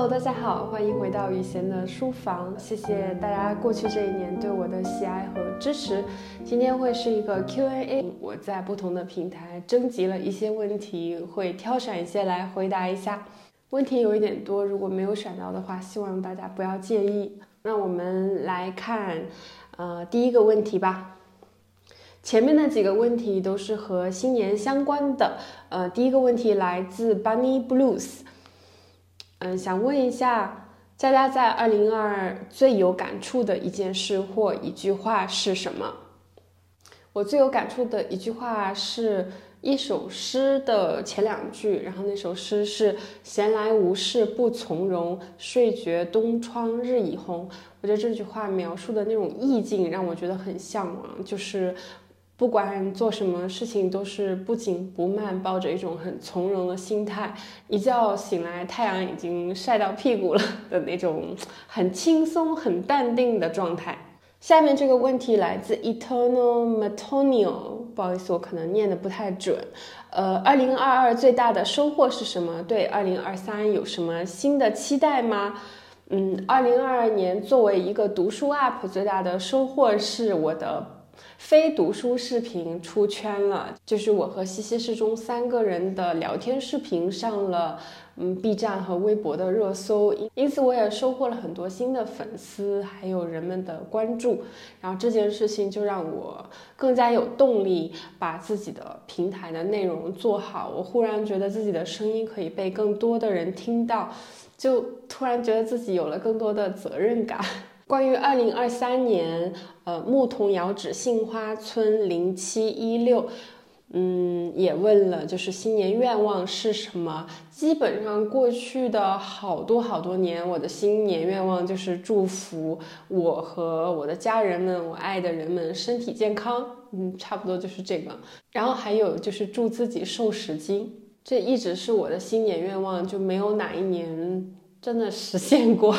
Hello，大家好，欢迎回到雨贤的书房。谢谢大家过去这一年对我的喜爱和支持。今天会是一个 Q&A，我在不同的平台征集了一些问题，会挑选一些来回答一下。问题有一点多，如果没有选到的话，希望大家不要介意。那我们来看，呃，第一个问题吧。前面的几个问题都是和新年相关的。呃，第一个问题来自 Bunny Blues。嗯，想问一下佳佳在二零二最有感触的一件事或一句话是什么？我最有感触的一句话是一首诗的前两句，然后那首诗是“闲来无事不从容，睡觉东窗日已红”。我觉得这句话描述的那种意境让我觉得很向往，就是。不管做什么事情，都是不紧不慢，抱着一种很从容的心态。一觉醒来，太阳已经晒到屁股了的那种很轻松、很淡定的状态。下面这个问题来自 Eternal Matonio，不好意思，我可能念的不太准。呃，二零二二最大的收获是什么？对二零二三有什么新的期待吗？嗯，二零二二年作为一个读书 App，最大的收获是我的。非读书视频出圈了，就是我和西西市中三个人的聊天视频上了，嗯，B 站和微博的热搜，因此我也收获了很多新的粉丝，还有人们的关注。然后这件事情就让我更加有动力把自己的平台的内容做好。我忽然觉得自己的声音可以被更多的人听到，就突然觉得自己有了更多的责任感。关于二零二三年，呃，牧童遥指杏花村零七一六，嗯，也问了，就是新年愿望是什么？基本上过去的好多好多年，我的新年愿望就是祝福我和我的家人们，我爱的人们身体健康，嗯，差不多就是这个。然后还有就是祝自己瘦十斤，这一直是我的新年愿望，就没有哪一年真的实现过。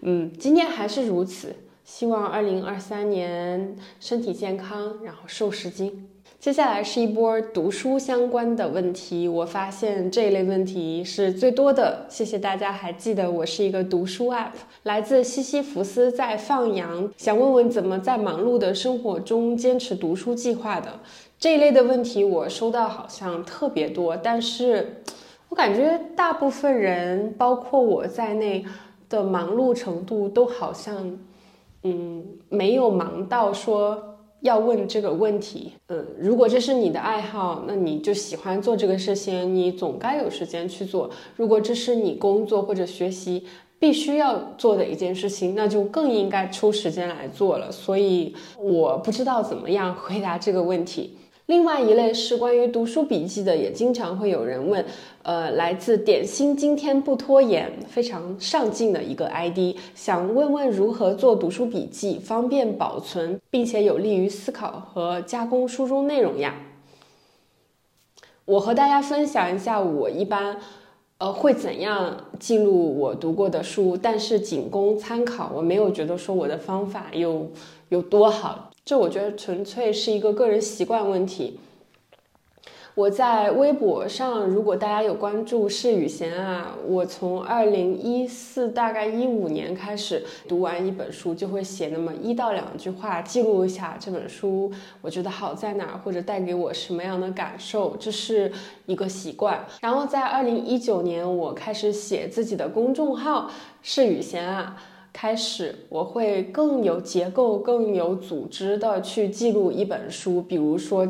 嗯，今年还是如此。希望二零二三年身体健康，然后瘦十斤。接下来是一波读书相关的问题，我发现这一类问题是最多的。谢谢大家还记得我是一个读书 app。来自西西弗斯在放羊，想问问怎么在忙碌的生活中坚持读书计划的这一类的问题，我收到好像特别多，但是我感觉大部分人，包括我在内。的忙碌程度都好像，嗯，没有忙到说要问这个问题。嗯，如果这是你的爱好，那你就喜欢做这个事情，你总该有时间去做。如果这是你工作或者学习必须要做的一件事情，那就更应该抽时间来做了。所以我不知道怎么样回答这个问题。另外一类是关于读书笔记的，也经常会有人问，呃，来自点心今天不拖延，非常上进的一个 ID，想问问如何做读书笔记，方便保存，并且有利于思考和加工书中内容呀。我和大家分享一下，我一般，呃，会怎样记录我读过的书，但是仅供参考，我没有觉得说我的方法有有多好。这我觉得纯粹是一个个人习惯问题。我在微博上，如果大家有关注是雨贤啊，我从二零一四大概一五年开始读完一本书，就会写那么一到两句话，记录一下这本书我觉得好在哪儿，或者带给我什么样的感受，这是一个习惯。然后在二零一九年，我开始写自己的公众号是雨贤啊。开始，我会更有结构、更有组织的去记录一本书，比如说。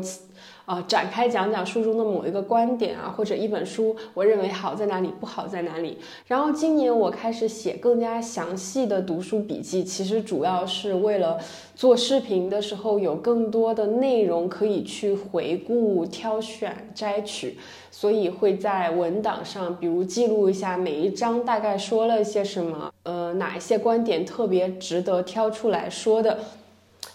啊，展开讲讲书中的某一个观点啊，或者一本书，我认为好在哪里，不好在哪里。然后今年我开始写更加详细的读书笔记，其实主要是为了做视频的时候有更多的内容可以去回顾、挑选、摘取，所以会在文档上，比如记录一下每一章大概说了些什么，呃，哪一些观点特别值得挑出来说的，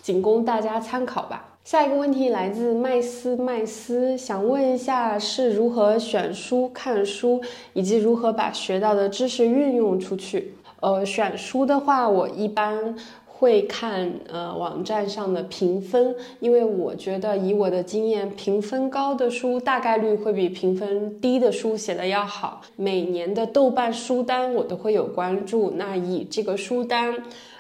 仅供大家参考吧。下一个问题来自麦斯麦斯，想问一下是如何选书、看书，以及如何把学到的知识运用出去。呃，选书的话，我一般会看呃网站上的评分，因为我觉得以我的经验，评分高的书大概率会比评分低的书写的要好。每年的豆瓣书单我都会有关注，那以这个书单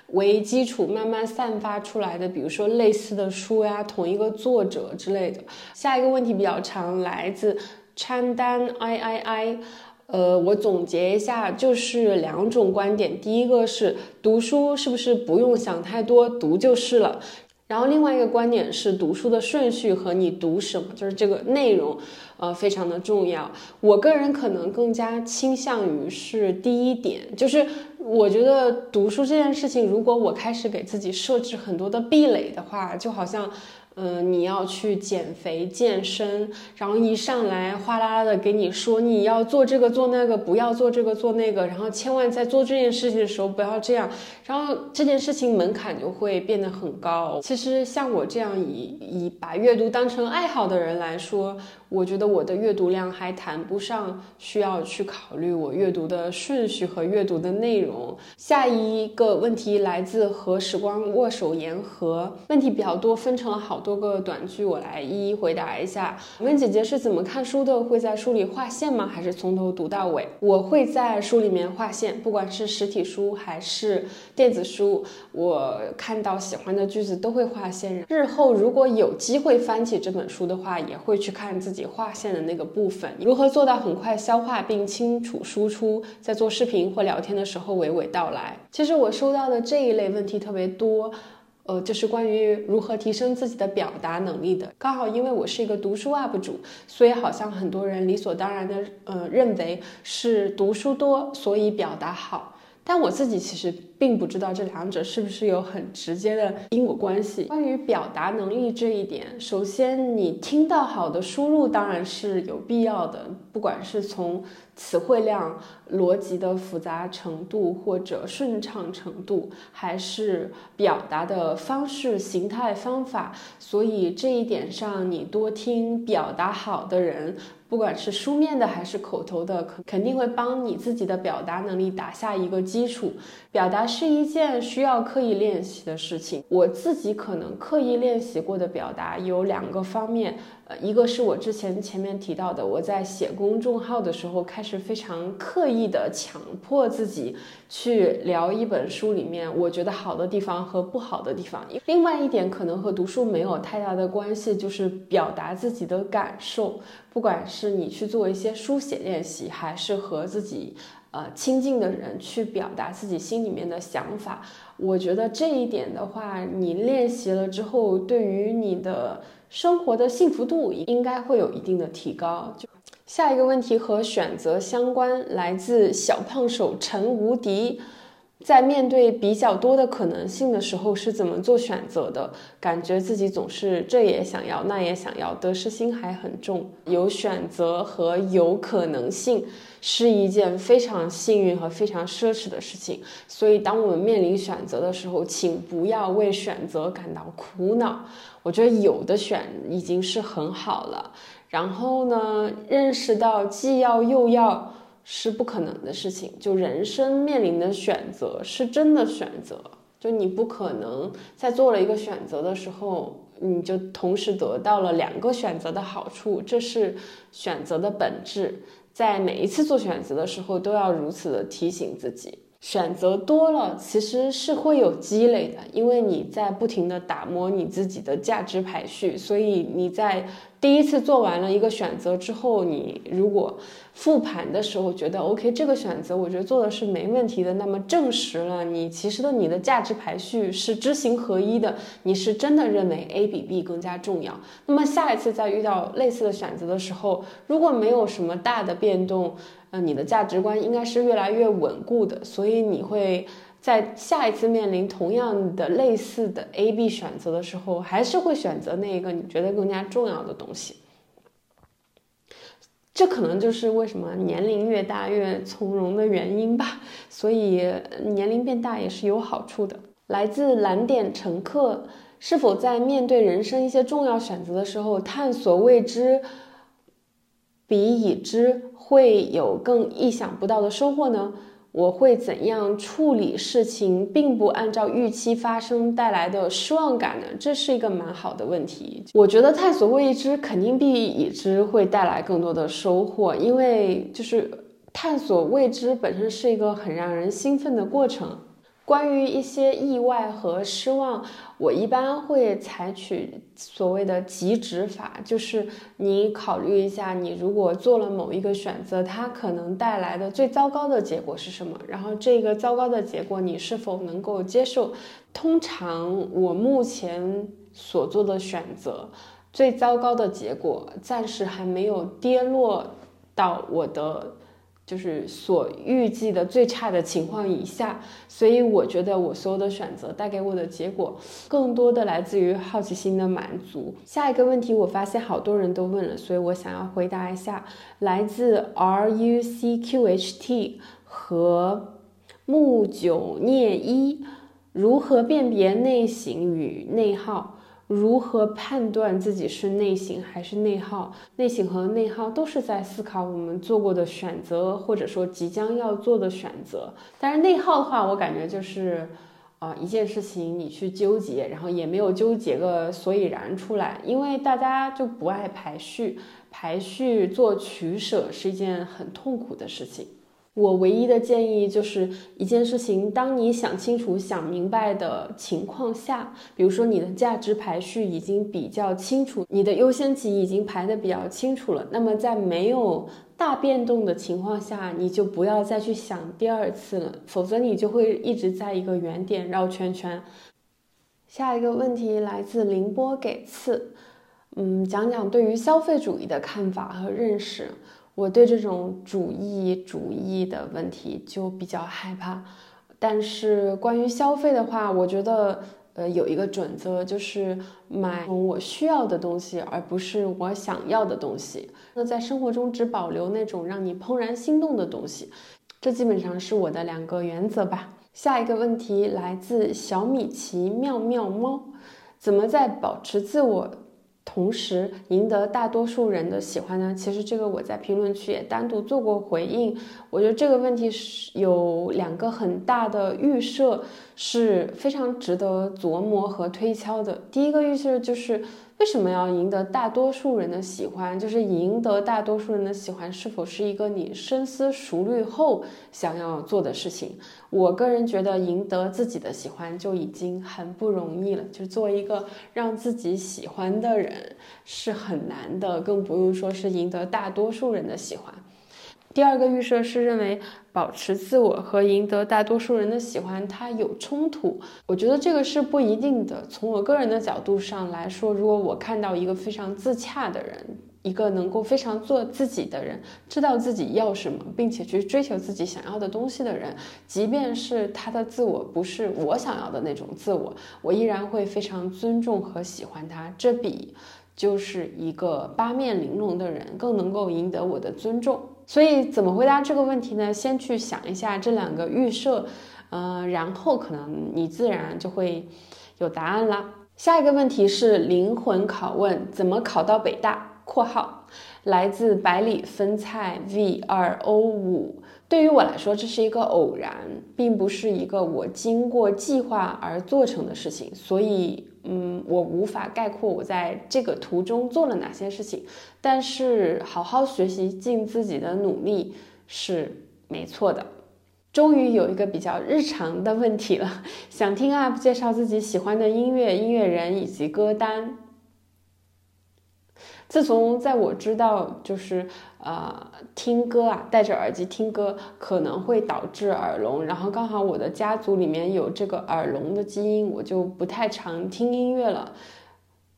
为基础慢慢散发出来的，比如说类似的书呀，同一个作者之类的。下一个问题比较长，来自川单 i i i。呃，我总结一下，就是两种观点。第一个是读书是不是不用想太多，读就是了。然后另外一个观点是读书的顺序和你读什么，就是这个内容，呃，非常的重要。我个人可能更加倾向于是第一点，就是我觉得读书这件事情，如果我开始给自己设置很多的壁垒的话，就好像。嗯，你要去减肥健身，然后一上来哗啦啦的给你说你要做这个做那个，不要做这个做那个，然后千万在做这件事情的时候不要这样，然后这件事情门槛就会变得很高。其实像我这样以以把阅读当成爱好的人来说。我觉得我的阅读量还谈不上需要去考虑我阅读的顺序和阅读的内容。下一个问题来自和时光握手言和，问题比较多，分成了好多个短句，我来一一回答一下。问姐姐是怎么看书的？会在书里划线吗？还是从头读到尾？我会在书里面划线，不管是实体书还是电子书，我看到喜欢的句子都会划线。日后如果有机会翻起这本书的话，也会去看自己。划线的那个部分，如何做到很快消化并清楚输出，在做视频或聊天的时候娓娓道来？其实我收到的这一类问题特别多，呃，就是关于如何提升自己的表达能力的。刚好因为我是一个读书 UP 主，所以好像很多人理所当然的呃认为是读书多，所以表达好。但我自己其实并不知道这两者是不是有很直接的因果关系。关于表达能力这一点，首先你听到好的输入当然是有必要的，不管是从词汇量、逻辑的复杂程度或者顺畅程度，还是表达的方式、形态、方法，所以这一点上你多听表达好的人。不管是书面的还是口头的，肯肯定会帮你自己的表达能力打下一个基础。表达是一件需要刻意练习的事情。我自己可能刻意练习过的表达有两个方面。呃，一个是我之前前面提到的，我在写公众号的时候，开始非常刻意的强迫自己去聊一本书里面我觉得好的地方和不好的地方。另外一点可能和读书没有太大的关系，就是表达自己的感受，不管是是你去做一些书写练习，还是和自己呃亲近的人去表达自己心里面的想法，我觉得这一点的话，你练习了之后，对于你的。生活的幸福度应该会有一定的提高。就下一个问题和选择相关，来自小胖手陈无敌，在面对比较多的可能性的时候是怎么做选择的？感觉自己总是这也想要，那也想要，得失心还很重。有选择和有可能性是一件非常幸运和非常奢侈的事情。所以，当我们面临选择的时候，请不要为选择感到苦恼。我觉得有的选已经是很好了，然后呢，认识到既要又要是不可能的事情。就人生面临的选择是真的选择，就你不可能在做了一个选择的时候，你就同时得到了两个选择的好处，这是选择的本质。在每一次做选择的时候，都要如此的提醒自己。选择多了，其实是会有积累的，因为你在不停的打磨你自己的价值排序，所以你在。第一次做完了一个选择之后，你如果复盘的时候觉得 OK，这个选择我觉得做的是没问题的，那么证实了你其实的你的价值排序是知行合一的，你是真的认为 A 比 B 更加重要。那么下一次再遇到类似的选择的时候，如果没有什么大的变动，呃，你的价值观应该是越来越稳固的，所以你会。在下一次面临同样的类似的 A、B 选择的时候，还是会选择那一个你觉得更加重要的东西。这可能就是为什么年龄越大越从容的原因吧。所以年龄变大也是有好处的。来自蓝点乘客，是否在面对人生一些重要选择的时候，探索未知比已知会有更意想不到的收获呢？我会怎样处理事情，并不按照预期发生带来的失望感呢？这是一个蛮好的问题。我觉得探索未知肯定比已知会带来更多的收获，因为就是探索未知本身是一个很让人兴奋的过程。关于一些意外和失望，我一般会采取所谓的极值法，就是你考虑一下，你如果做了某一个选择，它可能带来的最糟糕的结果是什么，然后这个糟糕的结果你是否能够接受？通常我目前所做的选择，最糟糕的结果暂时还没有跌落到我的。就是所预计的最差的情况以下，所以我觉得我所有的选择带给我的结果，更多的来自于好奇心的满足。下一个问题，我发现好多人都问了，所以我想要回答一下，来自 R U C Q H T 和木九聂一，如何辨别内省与内耗？如何判断自己是内省还是内耗？内省和内耗都是在思考我们做过的选择，或者说即将要做的选择。但是内耗的话，我感觉就是，啊，一件事情你去纠结，然后也没有纠结个所以然出来，因为大家就不爱排序，排序做取舍是一件很痛苦的事情。我唯一的建议就是一件事情，当你想清楚、想明白的情况下，比如说你的价值排序已经比较清楚，你的优先级已经排的比较清楚了，那么在没有大变动的情况下，你就不要再去想第二次了，否则你就会一直在一个原点绕圈圈。下一个问题来自凌波给次，嗯，讲讲对于消费主义的看法和认识。我对这种主义主义的问题就比较害怕，但是关于消费的话，我觉得呃有一个准则，就是买我需要的东西，而不是我想要的东西。那在生活中只保留那种让你怦然心动的东西，这基本上是我的两个原则吧。下一个问题来自小米奇妙妙猫，怎么在保持自我？同时赢得大多数人的喜欢呢？其实这个我在评论区也单独做过回应。我觉得这个问题是有两个很大的预设，是非常值得琢磨和推敲的。第一个预设就是。为什么要赢得大多数人的喜欢？就是赢得大多数人的喜欢，是否是一个你深思熟虑后想要做的事情？我个人觉得，赢得自己的喜欢就已经很不容易了。就做一个让自己喜欢的人是很难的，更不用说是赢得大多数人的喜欢。第二个预设是认为保持自我和赢得大多数人的喜欢，它有冲突。我觉得这个是不一定的。从我个人的角度上来说，如果我看到一个非常自洽的人，一个能够非常做自己的人，知道自己要什么，并且去追求自己想要的东西的人，即便是他的自我不是我想要的那种自我，我依然会非常尊重和喜欢他。这比就是一个八面玲珑的人更能够赢得我的尊重。所以怎么回答这个问题呢？先去想一下这两个预设，呃，然后可能你自然就会有答案了。下一个问题是灵魂拷问：怎么考到北大？（括号来自百里分菜 V 二 O 五）。对于我来说，这是一个偶然，并不是一个我经过计划而做成的事情，所以。嗯，我无法概括我在这个途中做了哪些事情，但是好好学习，尽自己的努力是没错的。终于有一个比较日常的问题了，想听 UP 介绍自己喜欢的音乐、音乐人以及歌单。自从在我知道就是呃听歌啊，戴着耳机听歌可能会导致耳聋，然后刚好我的家族里面有这个耳聋的基因，我就不太常听音乐了。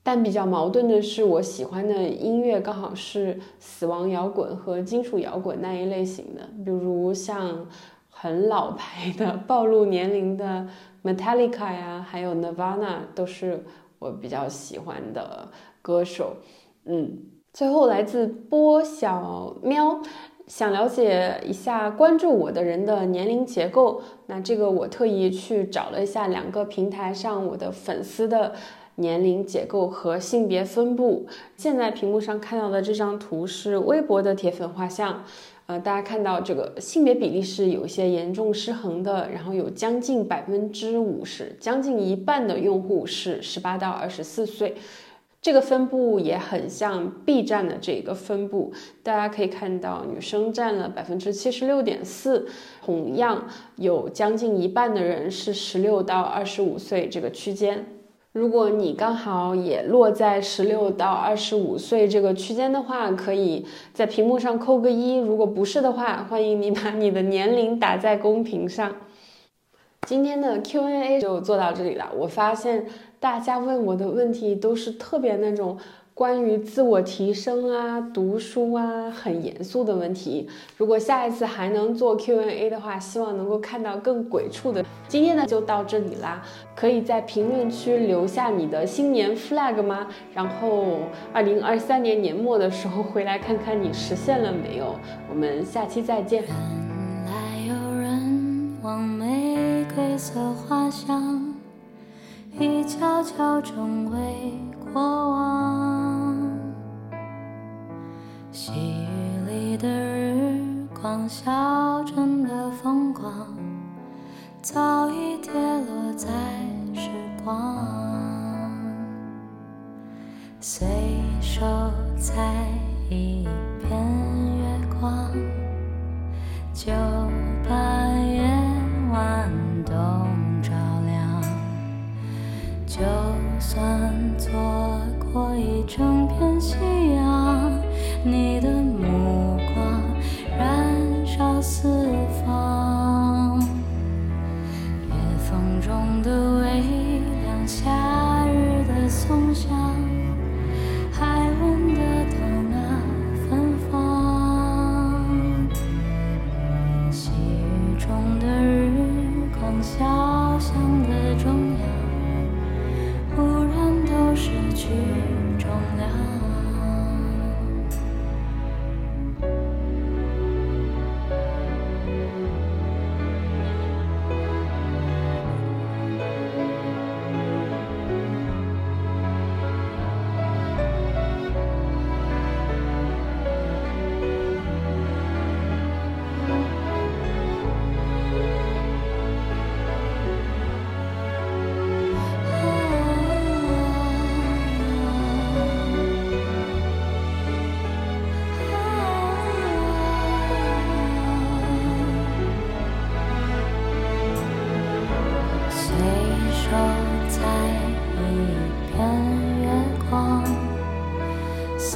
但比较矛盾的是，我喜欢的音乐刚好是死亡摇滚和金属摇滚那一类型的，比如像很老牌的、暴露年龄的 Metallica 呀，还有 Nirvana 都是我比较喜欢的歌手。嗯，最后来自波小喵，想了解一下关注我的人的年龄结构。那这个我特意去找了一下两个平台上我的粉丝的年龄结构和性别分布。现在屏幕上看到的这张图是微博的铁粉画像，呃，大家看到这个性别比例是有一些严重失衡的，然后有将近百分之五十，将近一半的用户是十八到二十四岁。这个分布也很像 B 站的这个分布，大家可以看到，女生占了百分之七十六点四，同样有将近一半的人是十六到二十五岁这个区间。如果你刚好也落在十六到二十五岁这个区间的话，可以在屏幕上扣个一；如果不是的话，欢迎你把你的年龄打在公屏上。今天的 Q&A 就做到这里了。我发现大家问我的问题都是特别那种关于自我提升啊、读书啊，很严肃的问题。如果下一次还能做 Q&A 的话，希望能够看到更鬼畜的。今天呢就到这里啦，可以在评论区留下你的新年 flag 吗？然后二零二三年年末的时候回来看看你实现了没有。我们下期再见。原来有人我们灰色花香，已悄悄成为过往。细雨里的日光，小镇思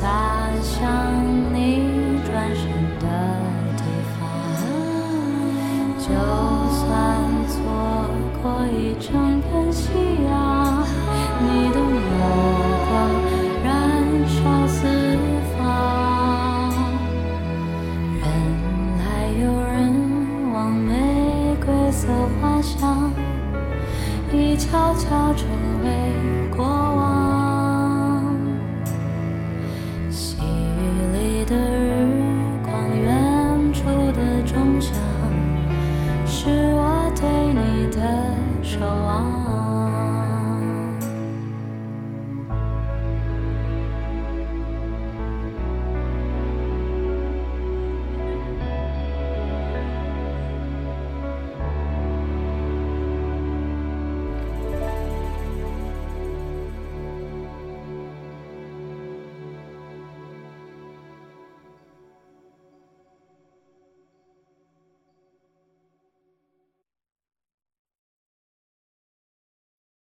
色花守望